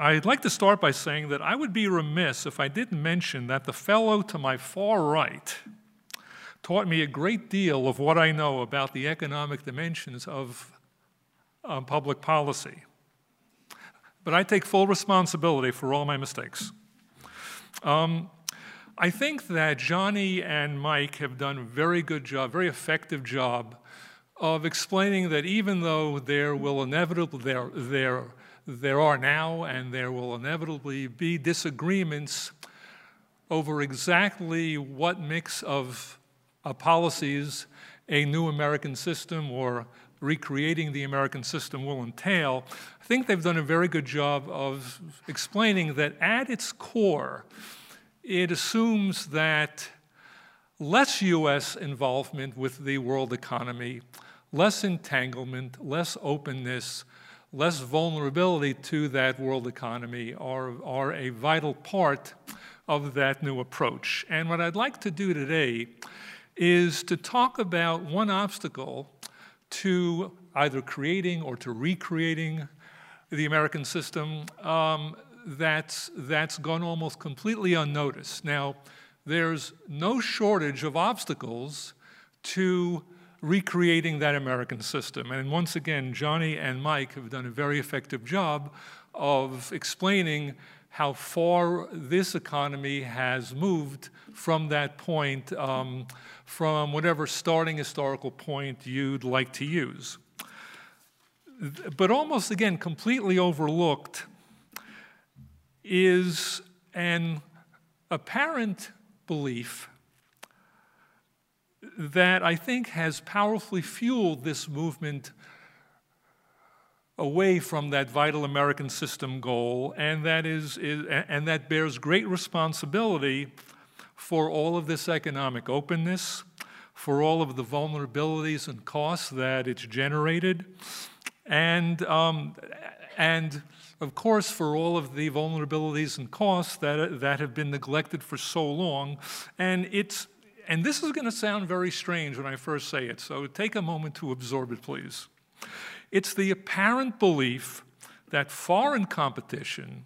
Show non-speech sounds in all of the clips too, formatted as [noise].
I'd like to start by saying that I would be remiss if I didn't mention that the fellow to my far right taught me a great deal of what I know about the economic dimensions of um, public policy. But I take full responsibility for all my mistakes. Um, I think that Johnny and Mike have done a very good job, very effective job of explaining that even though there will inevitably there, there there are now and there will inevitably be disagreements over exactly what mix of uh, policies a new American system or recreating the American system will entail. I think they've done a very good job of explaining that at its core, it assumes that less US involvement with the world economy, less entanglement, less openness, less vulnerability to that world economy are, are a vital part of that new approach. And what I'd like to do today is to talk about one obstacle to either creating or to recreating the American system um, that's, that's gone almost completely unnoticed. Now, there's no shortage of obstacles to recreating that American system. And once again, Johnny and Mike have done a very effective job of explaining how far this economy has moved from that point, um, from whatever starting historical point you'd like to use. But almost again, completely overlooked is an apparent belief that I think has powerfully fueled this movement away from that vital American system goal, and that, is, is, and that bears great responsibility for all of this economic openness, for all of the vulnerabilities and costs that it's generated, and, um, and of course, for all of the vulnerabilities and costs that, that have been neglected for so long. And it's and this is going to sound very strange when I first say it, so take a moment to absorb it, please. It's the apparent belief that foreign competition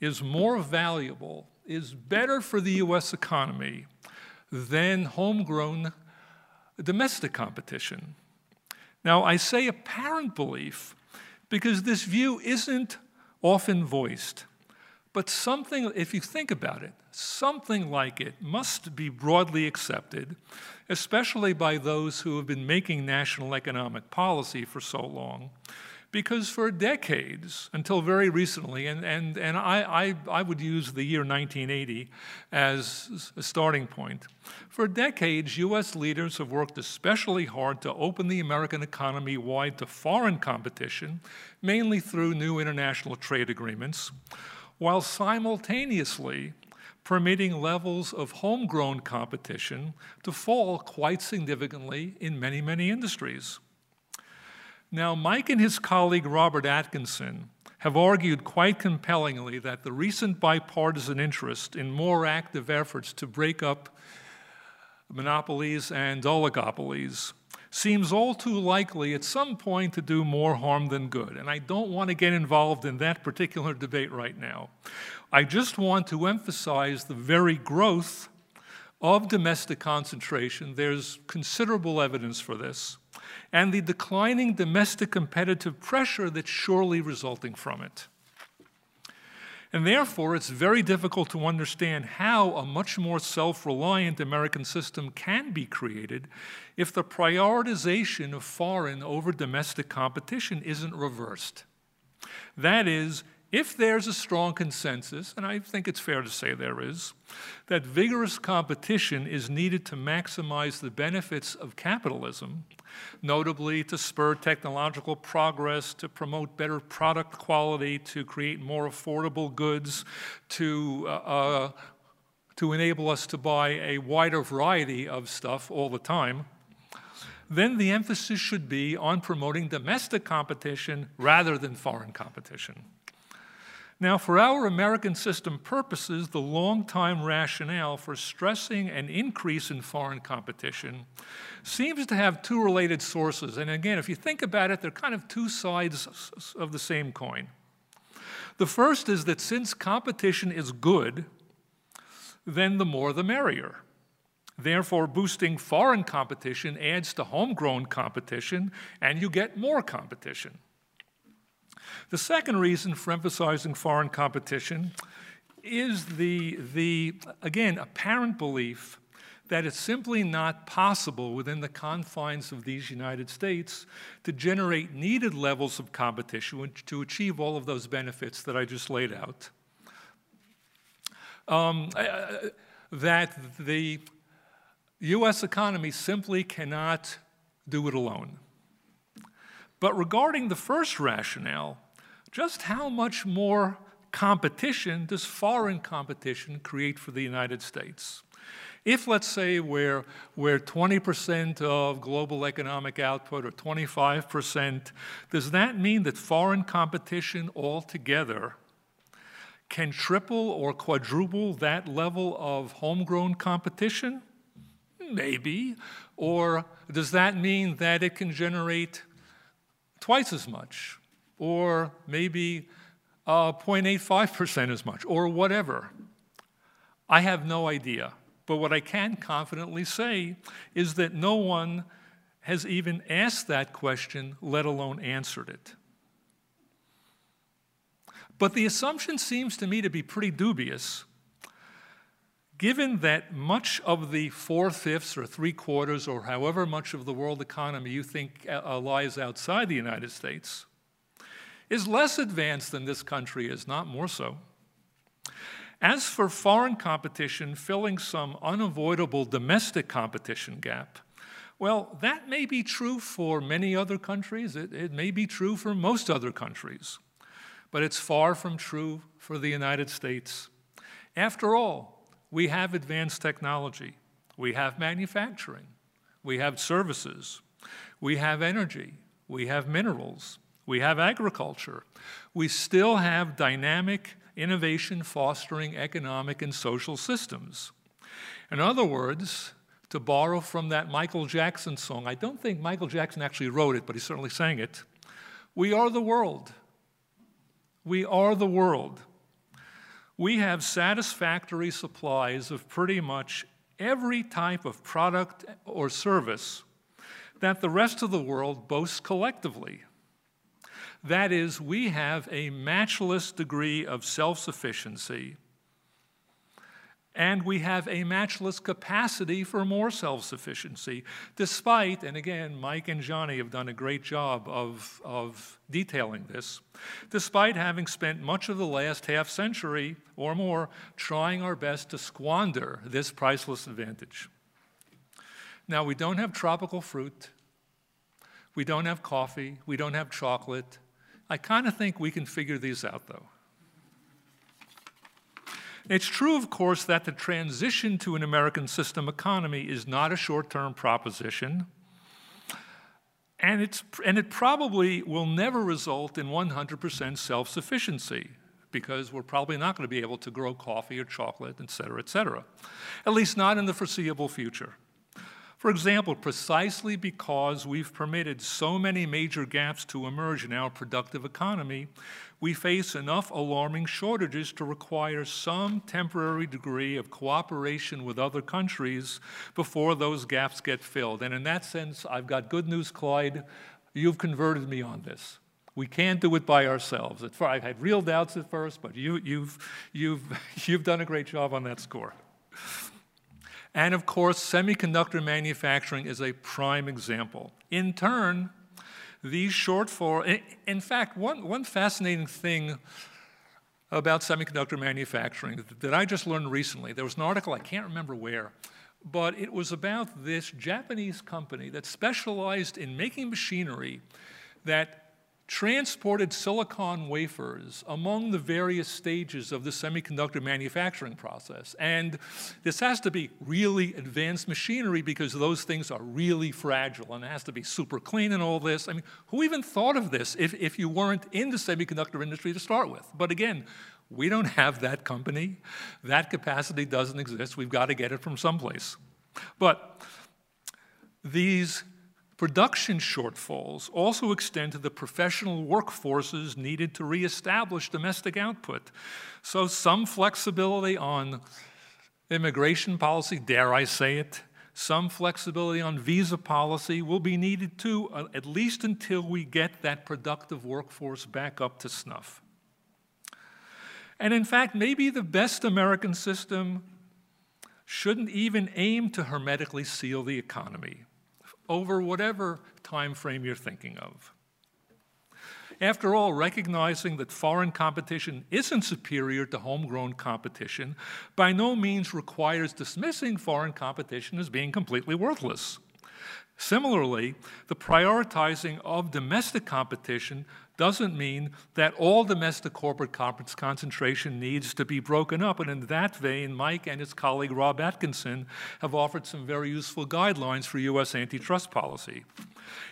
is more valuable, is better for the US economy than homegrown domestic competition. Now, I say apparent belief because this view isn't often voiced. But something, if you think about it, something like it must be broadly accepted, especially by those who have been making national economic policy for so long. Because for decades, until very recently, and, and, and I, I, I would use the year 1980 as a starting point, for decades, US leaders have worked especially hard to open the American economy wide to foreign competition, mainly through new international trade agreements while simultaneously permitting levels of homegrown competition to fall quite significantly in many, many industries. Now, Mike and his colleague Robert Atkinson have argued quite compellingly that the recent bipartisan interest in more active efforts to break up monopolies and oligopolies seems all too likely at some point to do more harm than good. And I don't want to get involved in that particular debate right now. I just want to emphasize the very growth of domestic concentration. There's considerable evidence for this. And the declining domestic competitive pressure that's surely resulting from it. And therefore, it's very difficult to understand how a much more self reliant American system can be created if the prioritization of foreign over domestic competition isn't reversed. That is, if there's a strong consensus, and I think it's fair to say there is, that vigorous competition is needed to maximize the benefits of capitalism, notably to spur technological progress, to promote better product quality, to create more affordable goods, to, uh, uh, to enable us to buy a wider variety of stuff all the time, then the emphasis should be on promoting domestic competition rather than foreign competition. Now, for our American system purposes, the long-time rationale for stressing an increase in foreign competition seems to have two related sources. And again, if you think about it, they're kind of two sides of the same coin. The first is that since competition is good, then the more the merrier. Therefore, boosting foreign competition adds to homegrown competition, and you get more competition. The second reason for emphasizing foreign competition is the, the again, apparent belief that it's simply not possible within the confines of these United States to generate needed levels of competition to achieve all of those benefits that I just laid out. Um, that the US economy simply cannot do it alone. But regarding the first rationale, just how much more competition does foreign competition create for the United States? If, let's say, we're, we're 20% of global economic output or 25%, does that mean that foreign competition altogether can triple or quadruple that level of homegrown competition? Maybe. Or does that mean that it can generate twice as much? Or maybe uh, 0.85% as much, or whatever? I have no idea. But what I can confidently say is that no one has even asked that question, let alone answered it. But the assumption seems to me to be pretty dubious, given that much of the four fifths or three quarters or however much of the world economy you think uh, lies outside the United States is less advanced than this country is, not more so. As for foreign competition filling some unavoidable domestic competition gap, well, that may be true for many other countries. It, it, may be true for most other countries. But it's far from true for the United States. After all, we have advanced technology, we have manufacturing, we have services, we have energy, we have minerals, we have agriculture. We still have dynamic innovation fostering economic and social systems. In other words, to borrow from that Michael Jackson song, I don't think Michael Jackson actually wrote it, but he certainly sang it. We are the world. We are the world. We have satisfactory supplies of pretty much every type of product or service that the rest of the world boasts collectively. That is, we have a matchless degree of self sufficiency, and we have a matchless capacity for more self sufficiency, despite, and again, Mike and Johnny have done a great job of, of detailing this, despite having spent much of the last half century or more trying our best to squander this priceless advantage. Now, we don't have tropical fruit. We don't have coffee. We don't have chocolate. I kind of think we can figure these out, though. It's true, of course, that the transition to an American system economy is not a short term proposition, and, it's, and it probably will never result in 100% self sufficiency because we're probably not going to be able to grow coffee or chocolate, et cetera, et cetera, at least not in the foreseeable future. For example, precisely because we've permitted so many major gaps to emerge in our productive economy, we face enough alarming shortages to require some temporary degree of cooperation with other countries before those gaps get filled. And in that sense, I've got good news, Clyde. You've converted me on this. We can't do it by ourselves. I had real doubts at first, but you, you've, you've, [laughs] you've done a great job on that score. And of course, semiconductor manufacturing is a prime example. In turn, these shortfalls, in fact, one, one fascinating thing about semiconductor manufacturing that I just learned recently, there was an article, I can't remember where, but it was about this Japanese company that specialized in making machinery that transported silicon wafers among the various stages of the semiconductor manufacturing process. And this has to be really advanced machinery because those things are really fragile and it has to be super clean and all this. I mean, who even thought of this if, if you weren't in the semiconductor industry to start with? But again, we don't have that company. That capacity doesn't exist. We've got to get it from someplace. But these Production shortfalls also extend to the professional workforces needed to reestablish domestic output. So, some flexibility on immigration policy, dare I say it, some flexibility on visa policy will be needed too, uh, at least until we get that productive workforce back up to snuff. And in fact, maybe the best American system shouldn't even aim to hermetically seal the economy over whatever time frame you're thinking of. After all, recognizing that foreign competition isn't superior to homegrown competition by no means requires dismissing foreign competition as being completely worthless. Similarly, the prioritizing of domestic competition doesn't mean that all domestic corporate concentration needs to be broken up. And in that vein, Mike and his colleague Rob Atkinson have offered some very useful guidelines for U.S. antitrust policy.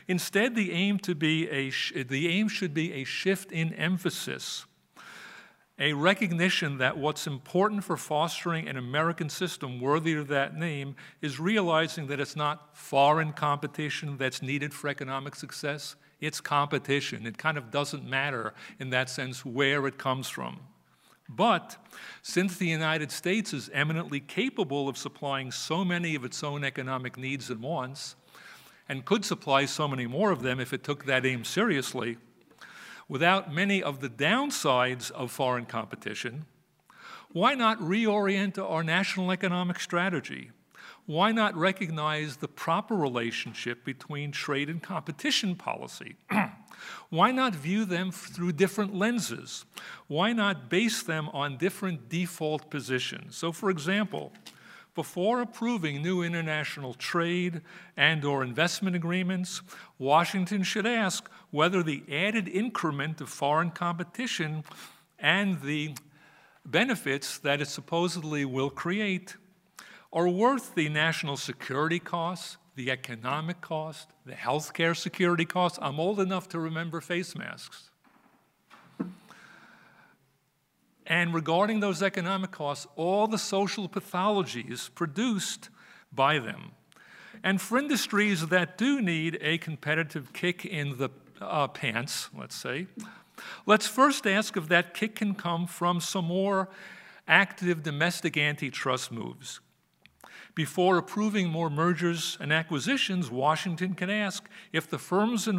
Instead, the aim, to be a the aim should be a shift in emphasis a recognition that what's important for fostering an American system worthy of that name is realizing that it's not foreign competition that's needed for economic success, it's competition. It kind of doesn't matter in that sense where it comes from. But since the United States is eminently capable of supplying so many of its own economic needs and wants, and could supply so many more of them if it took that aim seriously, without many of the downsides of foreign competition, why not reorient our national economic strategy why not recognize the proper relationship between trade and competition policy? [clears throat] why not view them through different lenses? Why not base them on different default positions? So, for example, before approving new international trade and or investment agreements, Washington should ask whether the added increment of foreign competition and the benefits that it supposedly will create are worth the national security costs, the economic cost, the healthcare security costs. I'm old enough to remember face masks. And regarding those economic costs, all the social pathologies produced by them. And for industries that do need a competitive kick in the uh, pants, let's say, let's first ask if that kick can come from some more active domestic antitrust moves. Before approving more mergers and acquisitions, Washington can ask if the firms involved